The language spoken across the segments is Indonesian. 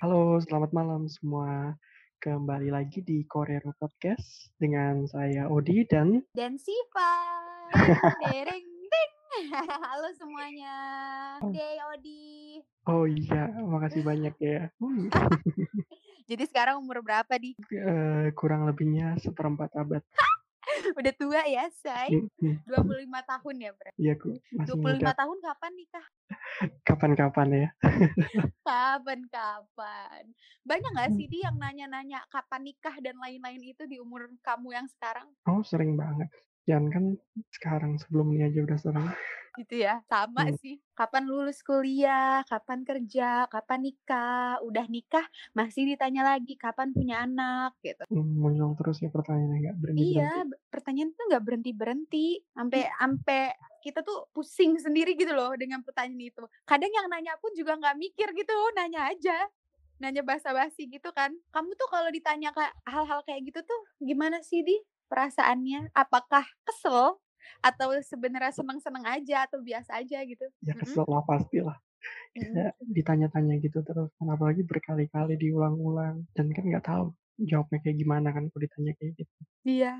Halo, selamat malam semua. Kembali lagi di Korero Podcast dengan saya Odi dan Dan Siva. Dereng ding. Halo semuanya. Day Odi. Oh iya, makasih banyak ya. Hmm, Jadi sekarang umur berapa di? eh, kurang lebihnya seperempat abad. Udah tua ya, say? Hmm, hmm. 25 tahun ya, Bre? Iya, aku masih 25 muda. tahun kapan nikah? Kapan-kapan ya. Kapan-kapan. Banyak nggak sih di yang nanya-nanya kapan nikah dan lain-lain itu di umur kamu yang sekarang? Oh, sering banget. Jangan kan sekarang sebelum ini aja udah sering. Gitu ya, sama Hmm. sih. Kapan lulus kuliah, kapan kerja, kapan nikah, udah nikah masih ditanya lagi kapan punya anak gitu. Hmm, muncul terus ya pertanyaannya nggak berhenti Iya, pertanyaan tuh nggak berhenti berhenti, sampai sampai kita tuh pusing sendiri gitu loh dengan pertanyaan itu. Kadang yang nanya pun juga nggak mikir gitu, nanya aja, nanya basa-basi gitu kan. Kamu tuh kalau ditanya hal-hal kayak gitu tuh gimana sih di perasaannya? Apakah kesel atau sebenarnya seneng-seneng aja atau biasa aja gitu? Ya kesel lah pastilah. mm-mm. Kayak ditanya-tanya gitu terus. Kan apalagi berkali-kali diulang-ulang. Dan kan nggak tahu jawabnya kayak gimana kan kalau ditanya kayak gitu. Iya,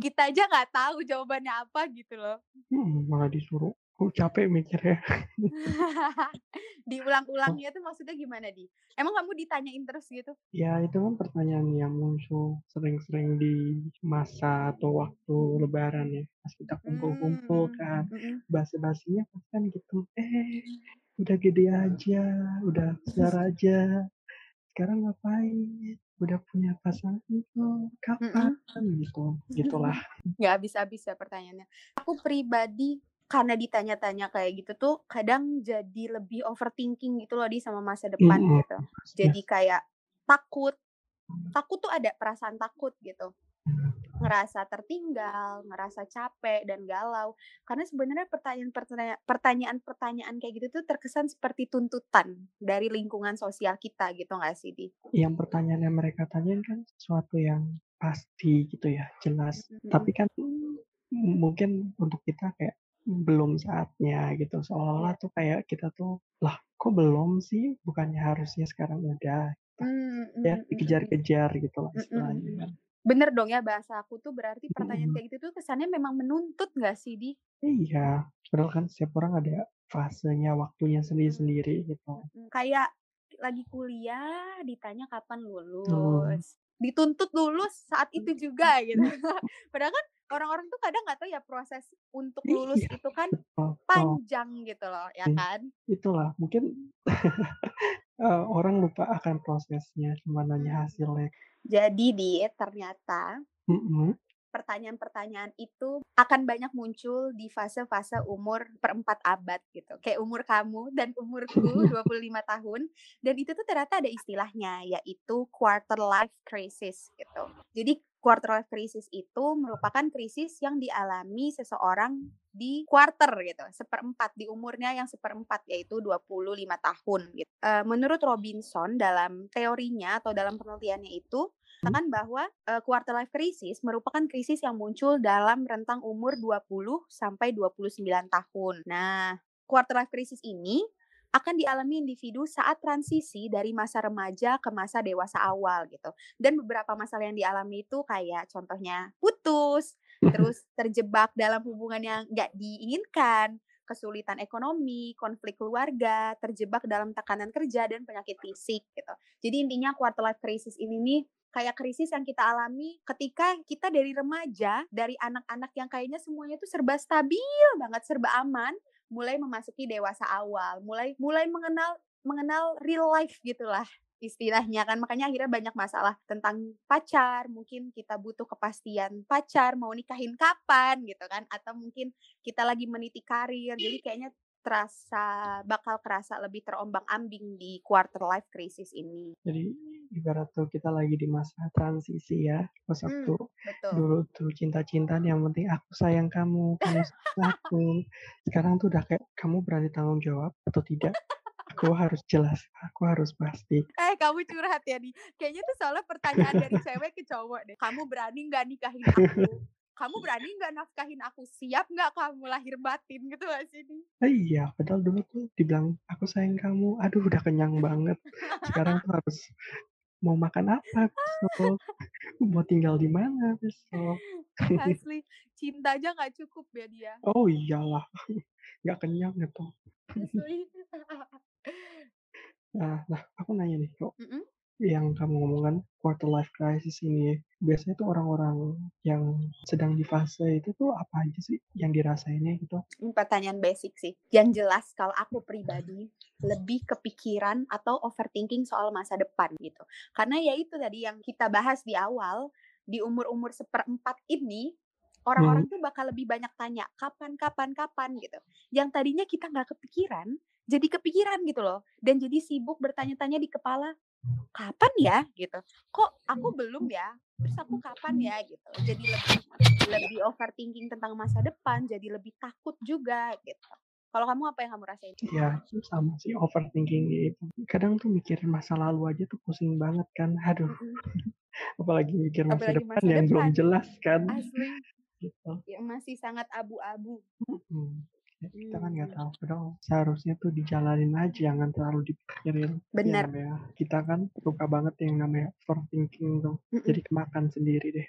kita aja nggak tahu jawabannya apa gitu loh. Hmm, malah disuruh. Aku capek mikirnya. Diulang-ulangnya tuh maksudnya gimana di? Emang kamu ditanyain terus gitu? Ya itu kan pertanyaan yang muncul sering-sering di masa atau waktu lebaran ya. Pas kita kumpul-kumpul Hmm, kan. mm-mm. Bahasa-basinya pas kan gitu. Eh, udah gede aja. Udah besar aja. Sekarang ngapain? Udah punya pasangan belum? Kapan? Gitu. Gitulah. Nggak habis-habis ya pertanyaannya. Aku pribadi karena ditanya-tanya kayak gitu tuh kadang jadi lebih overthinking gitu loh di sama masa depan Mm-mm. gitu. Jadi kayak takut. Takut tuh ada perasaan takut gitu. Ngerasa tertinggal, ngerasa capek dan galau. Karena sebenarnya pertanyaan-pertanyaan pertanyaan-pertanyaan kayak gitu tuh terkesan seperti tuntutan dari lingkungan sosial kita gitu nggak sih di? Yang pertanyaan yang mereka tanyain kan sesuatu yang pasti gitu ya. Jelas. Mm-mm. Tapi kan mungkin untuk kita kayak belum saatnya gitu. Seolah-olah tuh kayak kita tuh lah kok belum sih? Bukannya harusnya sekarang udah Mm, mm, ya mm, mm, dikejar-kejar gitu lah istilahnya kan. Bener dong ya bahasa aku tuh berarti pertanyaan kayak gitu tuh kesannya memang menuntut nggak sih di? iya. Padahal kan setiap orang ada fasenya waktunya sendiri-sendiri gitu. Kayak lagi kuliah ditanya kapan Hmm. lulus, dituntut lulus saat itu juga gitu. Padahal kan orang-orang tuh kadang nggak tahu ya proses untuk lulus iya itu kan panjang gitu loh ya Hmm. kan? itulah mungkin eh, orang lupa akan prosesnya cuma nanya hasilnya Jadi di ternyata Mm-mm. Pertanyaan-pertanyaan itu akan banyak muncul di fase-fase umur perempat abad gitu. Kayak umur kamu dan umurku 25 tahun. Dan itu tuh ternyata ada istilahnya yaitu quarter life crisis gitu. Jadi quarter life crisis itu merupakan krisis yang dialami seseorang di quarter gitu, seperempat di umurnya yang seperempat yaitu 25 tahun gitu. Eh, menurut Robinson dalam teorinya atau dalam penelitiannya itu mengatakan bahwa uh, quarter life crisis merupakan krisis yang muncul dalam rentang umur 20 sampai 29 tahun. Nah, quarter life crisis ini akan dialami individu saat transisi dari masa remaja ke masa dewasa awal gitu. Dan beberapa masalah yang dialami itu kayak contohnya putus, terus terjebak dalam hubungan yang nggak diinginkan, kesulitan ekonomi, konflik keluarga, terjebak dalam tekanan kerja dan penyakit fisik gitu. Jadi intinya quarter life crisis ini nih kayak krisis yang kita alami ketika kita dari remaja, dari anak-anak yang kayaknya semuanya tuh serba stabil banget, serba aman, mulai memasuki dewasa awal, mulai mulai mengenal mengenal real life gitulah istilahnya kan. Makanya akhirnya banyak masalah tentang pacar mungkin kita butuh kepastian pacar mau nikahin kapan gitu kan atau mungkin kita lagi meniti karir. Jadi kayaknya terasa bakal kerasa lebih terombang ambing di quarter life crisis ini. Jadi ibarat tuh kita lagi di masa transisi ya pas hmm, waktu betul dulu tuh cinta-cintaan yang penting aku sayang kamu kamu sayang aku sekarang tuh udah kayak kamu berani tanggung jawab atau tidak aku harus jelas aku harus pasti Eh, kamu curhat ya, nih. Kayaknya tuh soalnya pertanyaan dari cewek ke cowok deh. Kamu berani nggak nikahin aku? "Kamu berani nggak nafkahin aku? Siap nggak kamu lahir batin?" Gitu nggak sih, Di? Eh, iya, padahal dulu tuh dibilang, "Aku sayang kamu," aduh udah kenyang banget. Sekarang tuh harus mau makan apa besok, mau tinggal di mana besok. Asli, cinta aja nggak cukup ya, dia. Oh, iyalah, nggak kenyang itu. Asli. Nah nah, aku nanya nih, kok Mhm. Yang kamu ngomong kan quarter life crisis ini, biasanya tuh orang-orang yang sedang di fase itu tuh apa aja sih yang dirasainnya gitu? Ini pertanyaan basic sih. Yang jelas kalau aku pribadi lebih kepikiran atau overthinking soal masa depan gitu. Karena ya itu tadi yang kita bahas di awal, di umur-umur seperempat ini, orang-orang Hmm. tuh bakal lebih banyak tanya, "Kapan kapan kapan?" Gitu. Yang tadinya kita nggak kepikiran, jadi kepikiran gitu loh. Dan jadi sibuk bertanya-tanya di kepala, "Kapan ya?" Gitu. "Kok aku belum ya? Terus aku kapan ya?" Gitu. Jadi lebih lebih overthinking tentang masa depan, jadi lebih takut juga gitu. Kalau kamu apa yang kamu rasain? Itu sama sih overthinking itu. Kadang tuh mikirin masa lalu aja tuh pusing banget kan, aduh. Apalagi mikir masa Apalagi depan masa yang belum depan. jelas kan. Asli. Gitu. Ya masih sangat abu-abu. Ya kita kan nggak Mmm. tahu, padahal seharusnya tuh dijalanin aja, jangan terlalu dipikirin. Ya Bener. namanya kita kan suka banget yang namanya overthinking tuh, Mhm. jadi kemakan sendiri deh.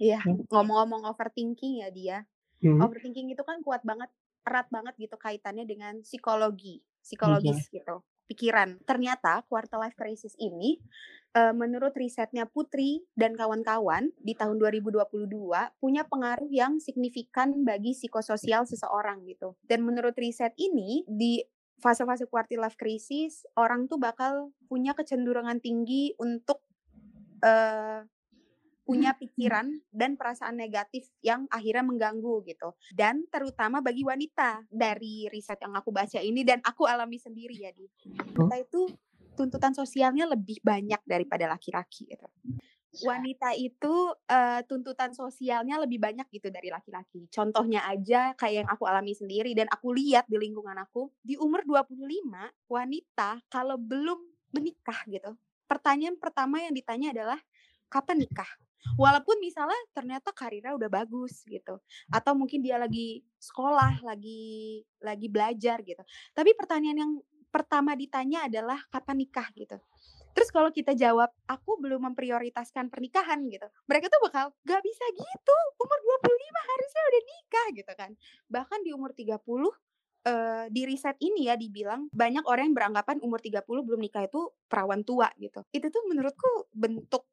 Iya, Hmm. ngomong-ngomong overthinking ya, Di, ya. Mhm. Overthinking itu kan kuat banget, erat banget gitu kaitannya dengan psikologi, Iya. psikologis gitu, pikiran. Ternyata quarter life crisis ini, eee, menurut risetnya Putri dan kawan-kawan di tahun 2022 punya pengaruh yang signifikan bagi psikososial seseorang gitu. Dan menurut riset ini, di fase-fase quarter life crisis, orang tuh bakal punya kecenderungan tinggi untuk, eee, punya pikiran dan perasaan negatif yang akhirnya mengganggu gitu. Dan terutama bagi wanita, dari riset yang aku baca ini dan aku alami sendiri ya, Di. Oh. Wanita itu tuntutan sosialnya lebih banyak daripada laki-laki gitu. Wanita itu, eee, tuntutan sosialnya lebih banyak gitu dari laki-laki. Contohnya aja kayak yang aku alami sendiri dan aku lihat di lingkungan aku, di umur 25, wanita kalau belum menikah gitu, pertanyaan pertama yang ditanya adalah, "Kapan nikah?" Walaupun misalnya ternyata karirnya udah bagus gitu, atau mungkin dia lagi sekolah, lagi lagi belajar gitu. Tapi pertanyaan yang pertama ditanya adalah, "Kapan nikah?" Gitu. Terus kalau kita jawab, "Aku belum memprioritaskan pernikahan," gitu, mereka tuh bakal, "Nggak bisa gitu, umur 25 harusnya udah nikah," gitu kan. Bahkan di umur 30, eee, di riset ini ya dibilang, banyak orang yang beranggapan umur 30 belum nikah itu perawan tua gitu. Itu tuh menurutku bentuk,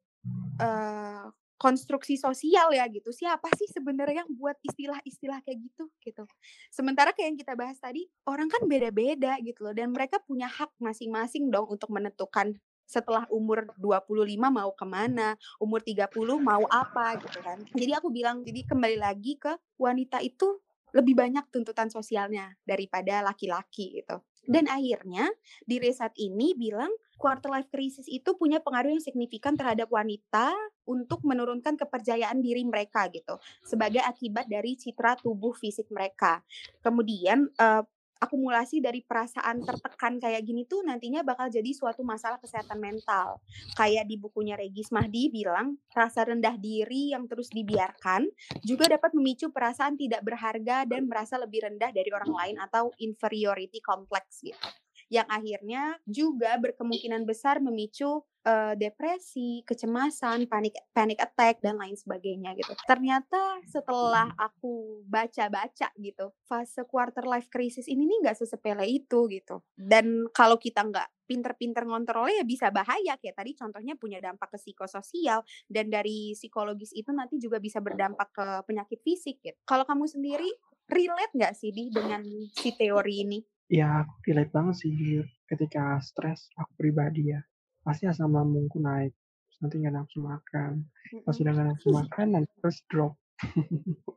eee, konstruksi sosial ya gitu. Siapa sih sebenarnya yang buat istilah-istilah kayak gitu, gitu. Sementara kayak yang kita bahas tadi, orang kan beda-beda gitu loh dan mereka punya hak masing-masing dong untuk menentukan setelah umur 25 mau ke mana, umur 30 mau apa gitu kan. Jadi aku bilang, jadi kembali lagi ke wanita itu lebih banyak tuntutan sosialnya daripada laki-laki gitu. Dan akhirnya di riset ini bilang, quarter life crisis itu punya pengaruh yang signifikan terhadap wanita untuk menurunkan kepercayaan diri mereka gitu, sebagai akibat dari citra tubuh fisik mereka. Kemudian, eee, akumulasi dari perasaan tertekan kayak gini tuh nantinya bakal jadi suatu masalah kesehatan mental. Kayak di bukunya Regis Mahdi bilang, rasa rendah diri yang terus dibiarkan juga dapat memicu perasaan tidak berharga dan merasa lebih rendah dari orang lain atau inferiority complex gitu. Yang akhirnya juga berkemungkinan besar memicu, eee, depresi, kecemasan, panik panic attack, dan lain sebagainya gitu. Ternyata setelah aku baca-baca gitu, fase quarter life crisis ini nih nggak sesepele itu gitu. Dan kalau kita nggak pinter-pinter ngontrolnya ya bisa bahaya, kayak tadi contohnya punya dampak ke psikososial, dan dari psikologis itu nanti juga bisa berdampak ke penyakit fisik gitu. Kalau kamu sendiri, relate nggak sih, Di, dengan si teori ini? Ya, aku relate banget sih ketika stres, aku pribadi ya. Pasti asam lambungku naik, terus nanti nggak nafsu makan. Pas Mhm. udah nggak nafsu makan, nanti terus drop.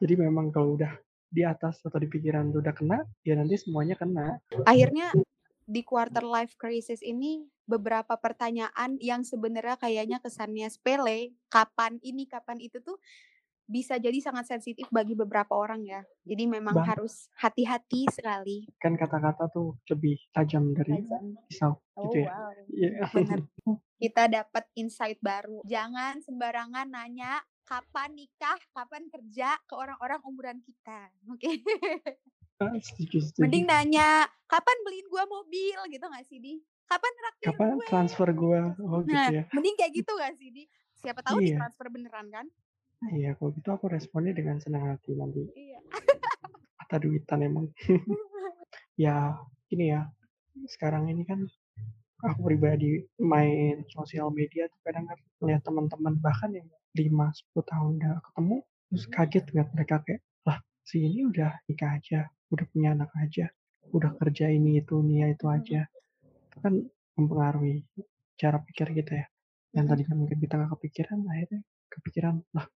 Jadi memang kalau udah di atas atau di pikiran tuh udah kena, ya nanti semuanya kena. Akhirnya di quarter life crisis ini beberapa pertanyaan yang sebenarnya kayaknya kesannya sepele, kapan ini, kapan itu tuh bisa jadi sangat sensitif bagi beberapa orang ya. Jadi memang Bang. harus hati-hati sekali. Kan kata-kata tuh lebih tajam dari Tajam. pisau Oh, gitu ya. wow. Iya. Bener. Kita dapat insight baru. Jangan sembarangan nanya kapan nikah, kapan kerja ke orang-orang umuran kita, oke. Ah, setuju setuju. Mending nanya, "Kapan beliin gua mobil?" Gitu nggak sih, Di? "Kapan traktir Kapan gue?" transfer gua? Oh gitu Nah, ya? mending kayak gitu nggak sih, Di? Siapa tahu Iya. ditransfer beneran kan? Iya, kalau gitu aku responnya dengan senang hati nanti. Iya. Mata duitan emang. Ya, gini ya, sekarang ini kan aku pribadi main sosial media tuh kadang kan ngeliat teman-teman bahkan yang 5, 10 tahun nggak ketemu, terus kaget ngeliat mereka kayak, "Lah, si ini udah nikah aja, udah punya anak aja, udah kerja ini itu, ini ya itu aja." Itu kan mempengaruhi cara pikir kita ya. Yang Mhm. tadinya mungkin kita nggak kepikiran, akhirnya kepikiran, "Lah,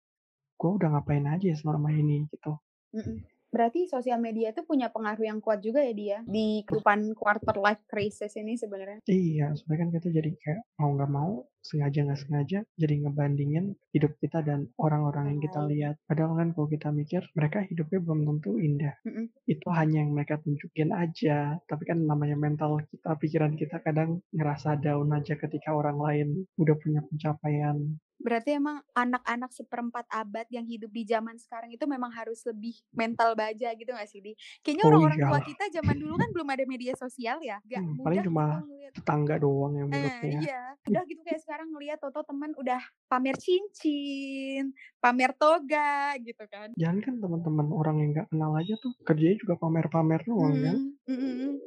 gua udah ngapain aja ya selama ini?" Gitu. Mhm. Berarti sosial media itu punya pengaruh yang kuat juga ya, Di, ya? Di kehidupan quarter life crisis ini sebenarnya? Iya, soalnya kan kita jadi kayak mau nggak mau, sengaja nggak sengaja, jadi ngebandingin hidup kita dan orang-orang yang kita lihat. Padahal kan kalau kita mikir, mereka hidupnya belum tentu indah. Mhm. Itu hanya yang mereka tunjukin aja. Tapi kan namanya mental kita, pikiran kita kadang ngerasa down aja ketika orang lain udah punya pencapaian. Berarti emang anak-anak seperempat abad yang hidup di zaman sekarang itu memang harus lebih mental baja gitu nggak sih, Di? Kayaknya Oh orang-orang tua iyalah. kita zaman dulu kan belum ada media sosial ya, nggak Hmm, paling cuma gitu ngelihat tetangga doang yang Eh, mulutnya. iya. Udah gitu kayak sekarang ngelihat tau-tau temen udah pamer cincin, pamer toga, gitu kan. Jangankan teman-teman orang yang nggak kenal aja tuh, kerjanya juga pamer-pamer doang kan. Mhm, mhm mhm.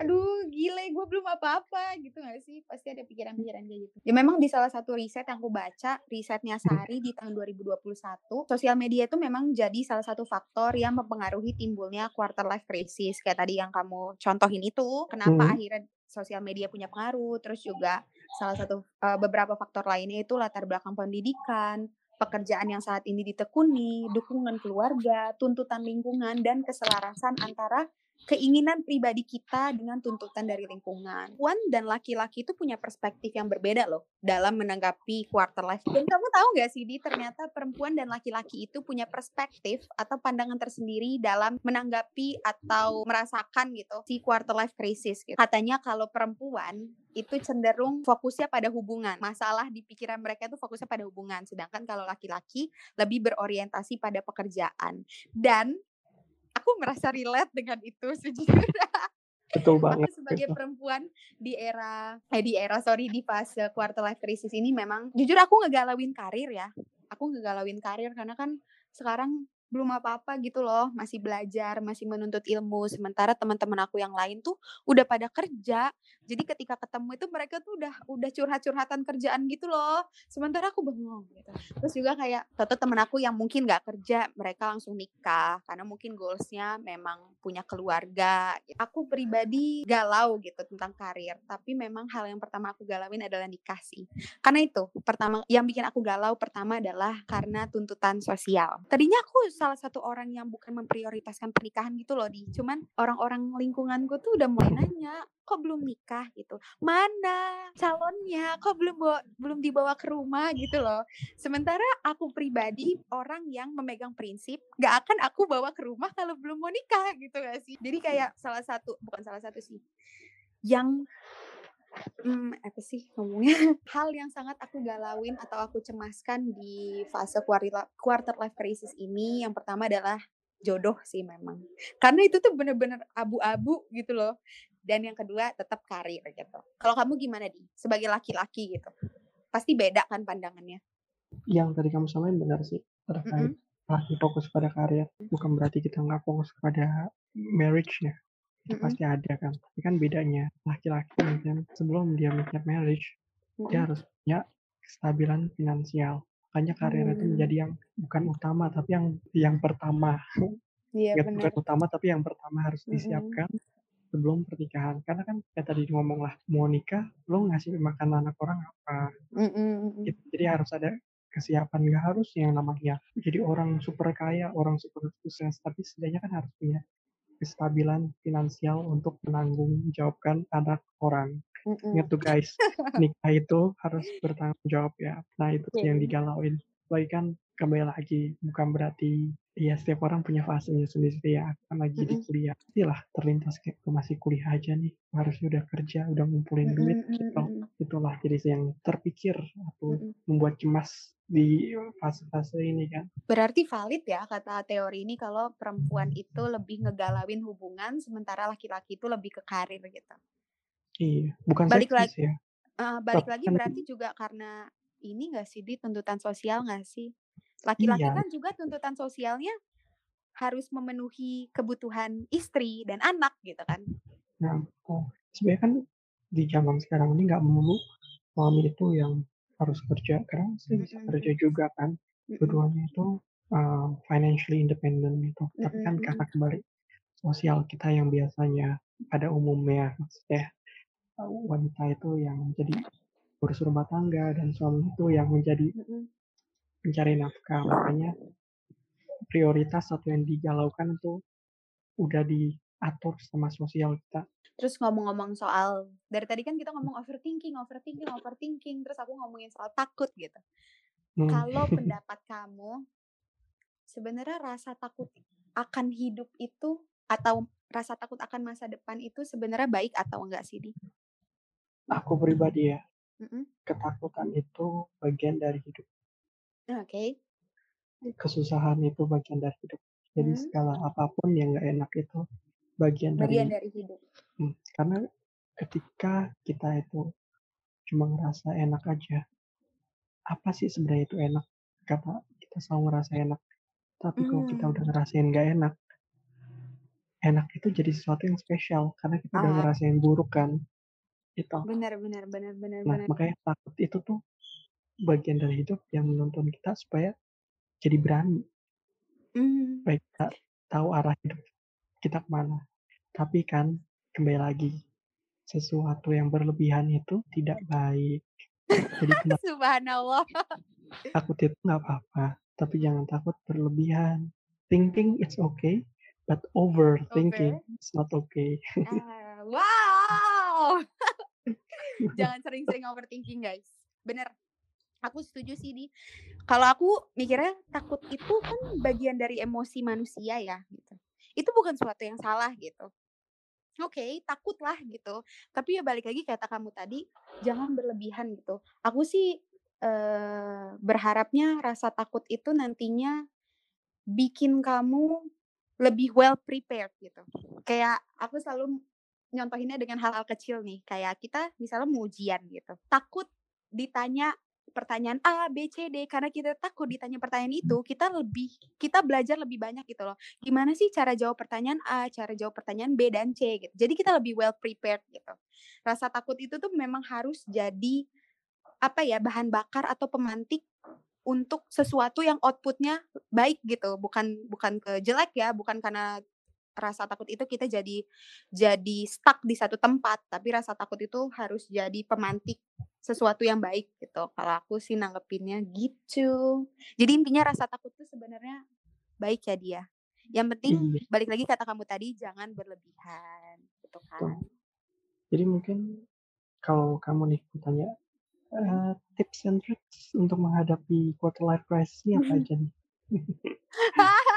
Aduh, gile gue belum apa-apa gitu nggak sih? Pasti ada pikiran-pikiran kayak gitu. Ya memang di salah satu riset yang aku baca, risetnya Hmm. Sari di tahun 2021, sosial media itu memang jadi salah satu faktor yang mempengaruhi timbulnya quarter life crisis. Kayak tadi yang kamu contohin itu, kenapa Mhm. akhirnya sosial media punya pengaruh, terus juga salah satu eee, beberapa faktor lainnya itu latar belakang pendidikan, pekerjaan yang saat ini ditekuni, dukungan keluarga, tuntutan lingkungan, dan keselarasan antara keinginan pribadi kita dengan tuntutan dari lingkungan. Perempuan dan laki-laki itu punya perspektif yang berbeda loh dalam menanggapi quarter life. Dan kamu tahu nggak sih, Di, ternyata perempuan dan laki-laki itu punya perspektif atau pandangan tersendiri dalam menanggapi atau merasakan gitu si quarter life crisis gitu. Katanya kalau perempuan itu cenderung fokusnya pada hubungan. Masalah di pikiran mereka itu fokusnya pada hubungan, sedangkan kalau laki-laki lebih berorientasi pada pekerjaan. Dan aku merasa relate dengan itu sejujurnya. Betul Aku banget sebagai itu. perempuan di era eh di era sorry di fase quarter life crisis ini memang jujur aku ngegalauin karir ya. Aku ngegalauin karir karena kan sekarang belum apa-apa gitu loh, masih belajar, masih menuntut ilmu. Sementara teman-teman aku yang lain tuh udah pada kerja. Jadi ketika ketemu itu mereka tuh udah udah curhat-curhatan kerjaan gitu loh. Sementara aku bengong gitu. Terus juga kayak tau temen aku yang mungkin nggak kerja, mereka langsung nikah karena mungkin goals-nya memang punya keluarga. Aku pribadi galau gitu tentang karir, tapi memang hal yang pertama aku galauin adalah nikah sih. Karena itu, pertama yang bikin aku galau pertama adalah karena tuntutan sosial. Tadinya aku salah satu orang yang bukan memprioritaskan pernikahan gitu loh, Di. Cuman orang-orang lingkunganku tuh udah mulai nanya, "Kok belum nikah?" gitu. "Mana calonnya? Kok belum bawa belum dibawa ke rumah?" gitu loh. Sementara aku pribadi orang yang memegang prinsip, nggak akan aku bawa ke rumah kalau belum mau nikah gitu nggak sih? Jadi kayak salah satu bukan salah satu sih, yang mmm, apa sih ngomongnya? Hal yang sangat aku galauin atau aku cemaskan di fase quarter life crisis ini, yang pertama adalah jodoh sih memang. Karena itu tuh bener-bener abu-abu gitu loh. Dan yang kedua tetap karir gitu. Kalau kamu gimana, Di? Sebagai laki-laki gitu. Pasti beda kan pandangannya? Yang tadi kamu samain benar sih, terkait Mhm. laki fokus pada karir. Bukan berarti kita nggak fokus pada marriage-nya. Itu Mhm. pasti ada kan. Tapi kan bedanya laki-laki mungkin sebelum dia mikir marriage, dia Mhm. harus punya kestabilan finansial. Makanya karir itu Mmm. menjadi yang bukan utama, tapi yang yang pertama. Iya Ingat bukan bener. utama, tapi yang pertama harus Mhm. disiapkan sebelum pernikahan. Karena kan kayak tadi ngomong lah, mau nikah lo ngasih makan anak orang apa, Mhm mhm. gitu. Jadi harus ada kesiapan. Nggak harus yang namanya jadi orang super kaya, orang super sukses, tapi setidaknya kan harus punya kestabilan finansial untuk menanggungjawabkan anak orang. Ingat tuh guys, nikah itu harus bertanggung jawab ya. Nah itu yang Oke. digalauin. Apalagi kan kembali lagi, bukan berarti ya setiap orang punya fasenya sendiri ya. Kan lagi di Mhm. kuliah, pastilah terlintas kayak "Gue masih kuliah aja nih, harusnya udah kerja, udah ngumpulin duit," mhm gitu. Itulah jadi yang terpikir atau Mhm. membuat cemas di fase-fase ini kan. Berarti valid ya kata teori ini kalau perempuan itu lebih ngegalauin hubungan, sementara laki-laki itu lebih ke karir gitu. Iya, bukan Balik lag seksis ya. heeh, balik lagi kan berarti juga karena ini nggak sih, Di, tuntutan sosial nggak sih? Laki-laki iya, kan juga tuntutan sosialnya harus memenuhi kebutuhan istri dan anak gitu kan. nah, oh, sebenarnya kan di zaman sekarang ini nggak melulu suami itu yang harus kerja, karena istri bisa kerja juga kan. Keduanya itu eee, financially independent gitu. Tapi kan karena kembali sosial kita yang biasanya pada umumnya maksudnya, eee, wanita itu yang menjadi urus rumah tangga dan suami itu yang menjadi pencari nafkah. Makanya prioritas atau yang digalaukan itu udah diatur sama sosial kita. Terus ngomong-ngomong soal dari tadi kan kita ngomong overthinking overthinking overthinking, terus aku ngomongin soal takut gitu. Mmm. Kalau pendapat kamu, sebenarnya rasa takut akan hidup itu atau rasa takut akan masa depan itu sebenarnya baik atau enggak sih, Di? Aku pribadi ya, Mhm. ketakutan itu bagian dari hidup. Oke. Kesusahan itu bagian dari hidup. Jadi Mmm. segala apa pun yang nggak enak itu bagian Bagian dari dari hidup. mmm, karena ketika kita itu cuma ngerasa enak aja, apa sih sebenarnya itu enak? Karena kita selalu ngerasa enak. Tapi kalau kita udah Mmm. ngerasain nggak enak enak itu jadi sesuatu yang spesial karena kita udah Ah. ngerasain buruk kan, itu. Benar benar benar benar Nah, benar. makanya takut itu tuh bagian dari hidup yang menuntun kita supaya jadi berani. Mmm. Supaya kita tahu arah hidup kita ke mana. Tapi kan kembali lagi, sesuatu yang berlebihan itu tidak baik. Jadi kenapa Subhanallah. takut itu nggak apa-apa, tapi jangan takut berlebihan. Thinking it's okay, but overthinking Over? it's not okay. Ah, wow! Jangan sering-sering overthinking, guys. Bener. Aku setuju sih, Di. Kalau aku mikirnya takut itu kan bagian dari emosi manusia ya, gitu. Itu bukan suatu yang salah gitu. Oke, takutlah gitu. Tapi ya balik lagi kata kamu tadi, jangan berlebihan gitu. Aku sih, eee, berharapnya rasa takut itu nantinya bikin kamu lebih well prepared gitu. Kayak aku selalu nyontohinnya dengan hal-hal kecil nih, kayak kita misalnya mau ujian gitu, takut ditanya pertanyaan A, B, C, D, karena kita takut ditanya pertanyaan itu, kita lebih kita belajar lebih banyak gitu loh. Gimana sih cara jawab pertanyaan A, cara jawab pertanyaan B dan C gitu. Jadi kita lebih well prepared gitu. Rasa takut itu tuh memang harus jadi, apa ya, bahan bakar atau pemantik untuk sesuatu yang output-nya baik gitu, bukan bukan ke jelek ya, bukan karena rasa takut itu kita jadi jadi stuck di satu tempat, tapi rasa takut itu harus jadi pemantik sesuatu yang baik gitu. Kalau aku sih nanggepinnya gitu. Jadi intinya rasa takut tuh sebenarnya baik ya, Di, ya. Yang penting Iya, balik lagi kata kamu tadi, jangan berlebihan, gitu kan. Jadi mungkin kalau kamu nih Mhm. eee, tips and tricks untuk menghadapi quarter life crisis ini apa aja nih?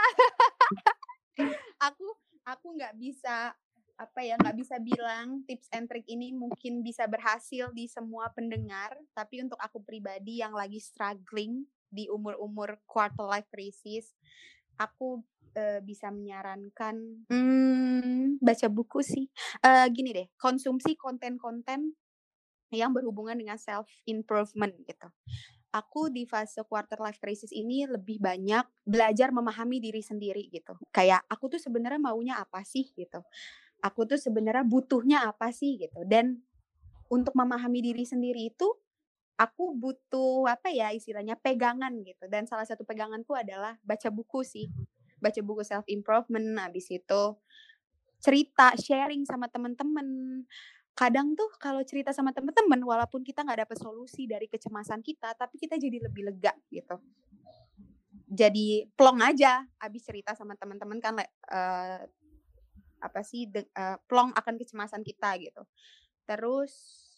Aku aku nggak bisa, apa ya, nggak bisa bilang tips and trick ini mungkin bisa berhasil di semua pendengar, tapi untuk aku pribadi yang lagi struggling di umur-umur quarter life crisis, aku, eee, bisa menyarankan, mmm, baca buku sih. Eee, gini deh, konsumsi konten-konten yang berhubungan dengan self improvement gitu. Aku di fase quarter life crisis ini lebih banyak belajar memahami diri sendiri gitu. Kayak aku tuh sebenarnya maunya apa sih gitu. Aku tuh sebenarnya butuhnya apa sih gitu. Dan untuk memahami diri sendiri itu aku butuh apa ya istilahnya pegangan gitu. Dan salah satu peganganku adalah baca buku sih. Baca buku self improvement, habis itu cerita, sharing sama temen-temen. Kadang tuh kalau cerita sama temen-temen, walaupun kita nggak dapet solusi dari kecemasan kita, tapi kita jadi lebih lega gitu. Jadi plong aja abis cerita sama teman-teman kan eee, apa sih, de eee, plong akan kecemasan kita gitu. Terus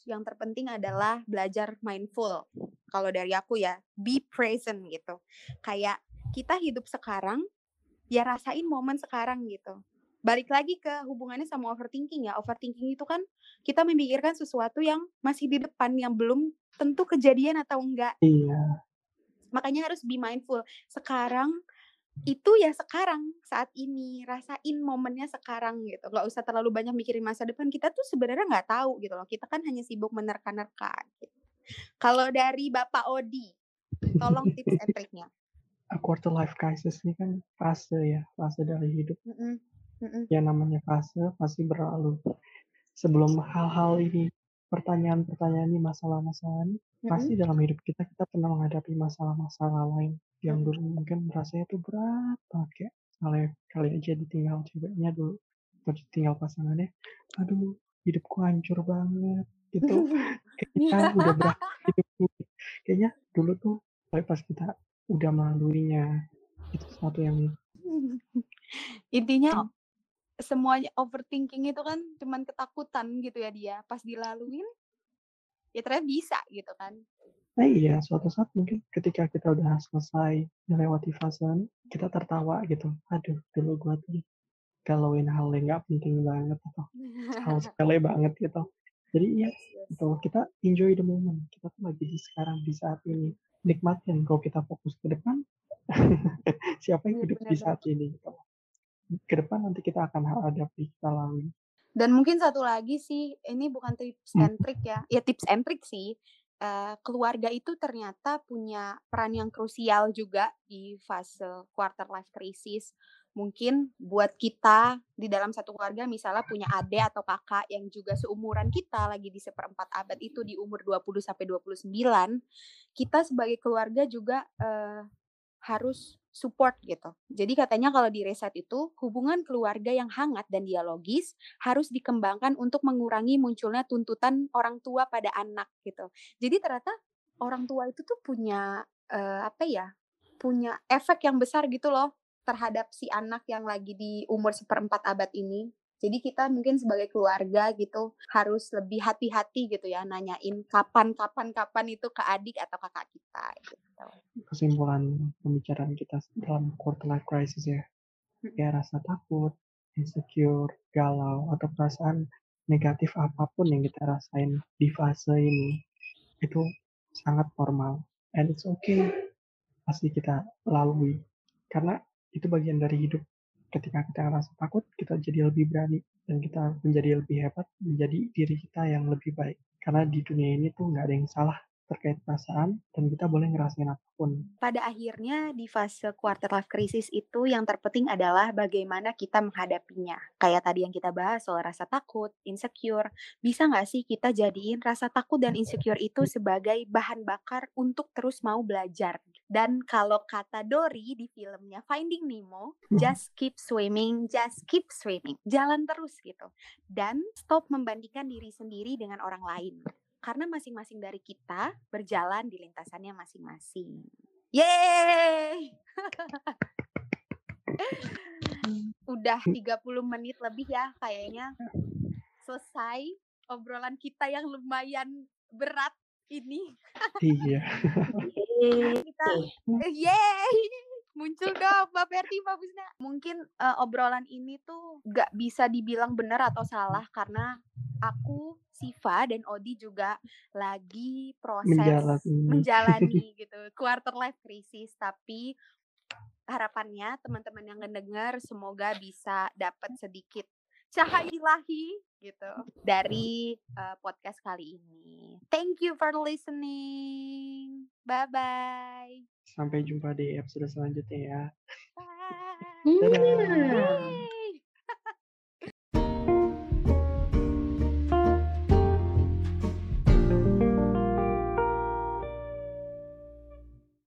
yang terpenting adalah belajar mindful. Kalau dari aku ya, be present gitu. Kayak kita hidup sekarang, ya rasain momen sekarang gitu. Balik lagi ke hubungannya sama overthinking ya. Overthinking itu kan kita memikirkan sesuatu yang masih di depan, yang belum tentu kejadian atau enggak. Iya. Makanya harus be mindful. Sekarang itu ya sekarang, saat ini, rasain momennya sekarang gitu. Nggak usah terlalu banyak mikirin masa depan. Kita tuh sebenarnya nggak tahu gitu loh. Kita kan hanya sibuk menerka-nerka gitu. Kalau dari Bapak Odi, tolong tips and triknya. A quarter life crisis ini kan fase ya, fase dari hidup. Mm-mm. Ya namanya fase pasti berlalu. Sebelum hal-hal ini, pertanyaan-pertanyaan ini, masalah-masalah ini, pasti dalam hidup kita kita pernah menghadapi masalah-masalah lain. Yang dulu mungkin rasanya tuh berat banget kayak kali kali aja ditinggal ceweknya dulu atau ditinggal pasangannya aduh hidupku hancur banget gitu. Kayaknya udah berat hidupku kayaknya dulu tuh tapi pas kita udah melaluinya itu sesuatu yang Intinya semuanya overthinking itu kan cuman ketakutan gitu ya dia. Pas dilaluin ya ternyata bisa gitu kan. Nah iya, suatu saat mungkin ketika kita udah selesai melewati fase ini, kita tertawa gitu. Aduh, dulu gua tuh galauin hal yang nggak penting banget atau hal sepele banget gitu. Jadi iya, Yes, yes. Kita enjoy the moment. Kita tuh lagi di sekarang, di saat ini. Nikmatin. Kalau kita fokus ke depan, siapa yang hidup di saat ini gitu. Ke depan nanti kita akan hadapi, kita lalui. Dan mungkin satu lagi sih, ini bukan tips and trick ya. Ya tips and trick sih. Eh, keluarga itu ternyata punya peran yang krusial juga di fase quarter life crisis. Mungkin buat kita di dalam satu keluarga misalnya punya adik atau kakak yang juga seumuran kita lagi di seperempat abad itu di umur 20 sampai 29, kita sebagai keluarga juga eh, harus support gitu. Jadi katanya kalau di reset itu hubungan keluarga yang hangat dan dialogis harus dikembangkan untuk mengurangi munculnya tuntutan orang tua pada anak gitu. Jadi ternyata orang tua itu tuh punya eh, apa ya? Punya efek yang besar gitu loh terhadap si anak yang lagi di umur seperempat abad ini. Jadi kita mungkin sebagai keluarga gitu harus lebih hati-hati gitu ya nanyain kapan kapan kapan itu ke adik atau kakak kita gitu. Kesimpulan pembicaraan kita dalam quarter life crisis ya. Ya rasa takut, insecure, galau, atau perasaan negatif apa pun yang kita rasain di fase ini itu sangat normal and it's okay pasti kita lalui karena itu bagian dari hidup ketika kita rasa takut kita jadi lebih berani dan kita menjadi lebih hebat menjadi diri kita yang lebih baik. Karena di dunia ini tuh nggak ada yang salah terkait perasaan dan kita boleh ngerasain apa pun Pada akhirnya di fase quarter life crisis itu yang terpenting adalah bagaimana kita menghadapinya. Kayak tadi yang kita bahas soal rasa takut, insecure. Bisa nggak sih kita jadiin rasa takut dan insecure itu sebagai bahan bakar untuk terus mau belajar? Dan kalau kata Dory di filmnya Finding Nemo, just keep swimming, just keep swimming. Jalan terus gitu. Dan stop membandingkan diri sendiri dengan orang lain. Karena masing-masing dari kita berjalan di lintasannya masing-masing. Yeay! Udah 30 menit lebih ya kayaknya. Selesai obrolan kita yang lumayan berat ini. iya kita eh, yeay! Muncul dong Mbak Ferti, Mbak Busna. Mungkin eh, obrolan ini tuh gak bisa dibilang benar atau salah karena aku, Siva dan Odi juga lagi proses menjalani menjalani gitu quarter life crisis tapi harapannya teman-teman yang mendengar semoga bisa dapat sedikit cahaya ilahi gitu dari uh, podcast kali ini. Thank you for listening. Bye bye. sampai jumpa di episode selanjutnya ya Bye. dadah Yeay.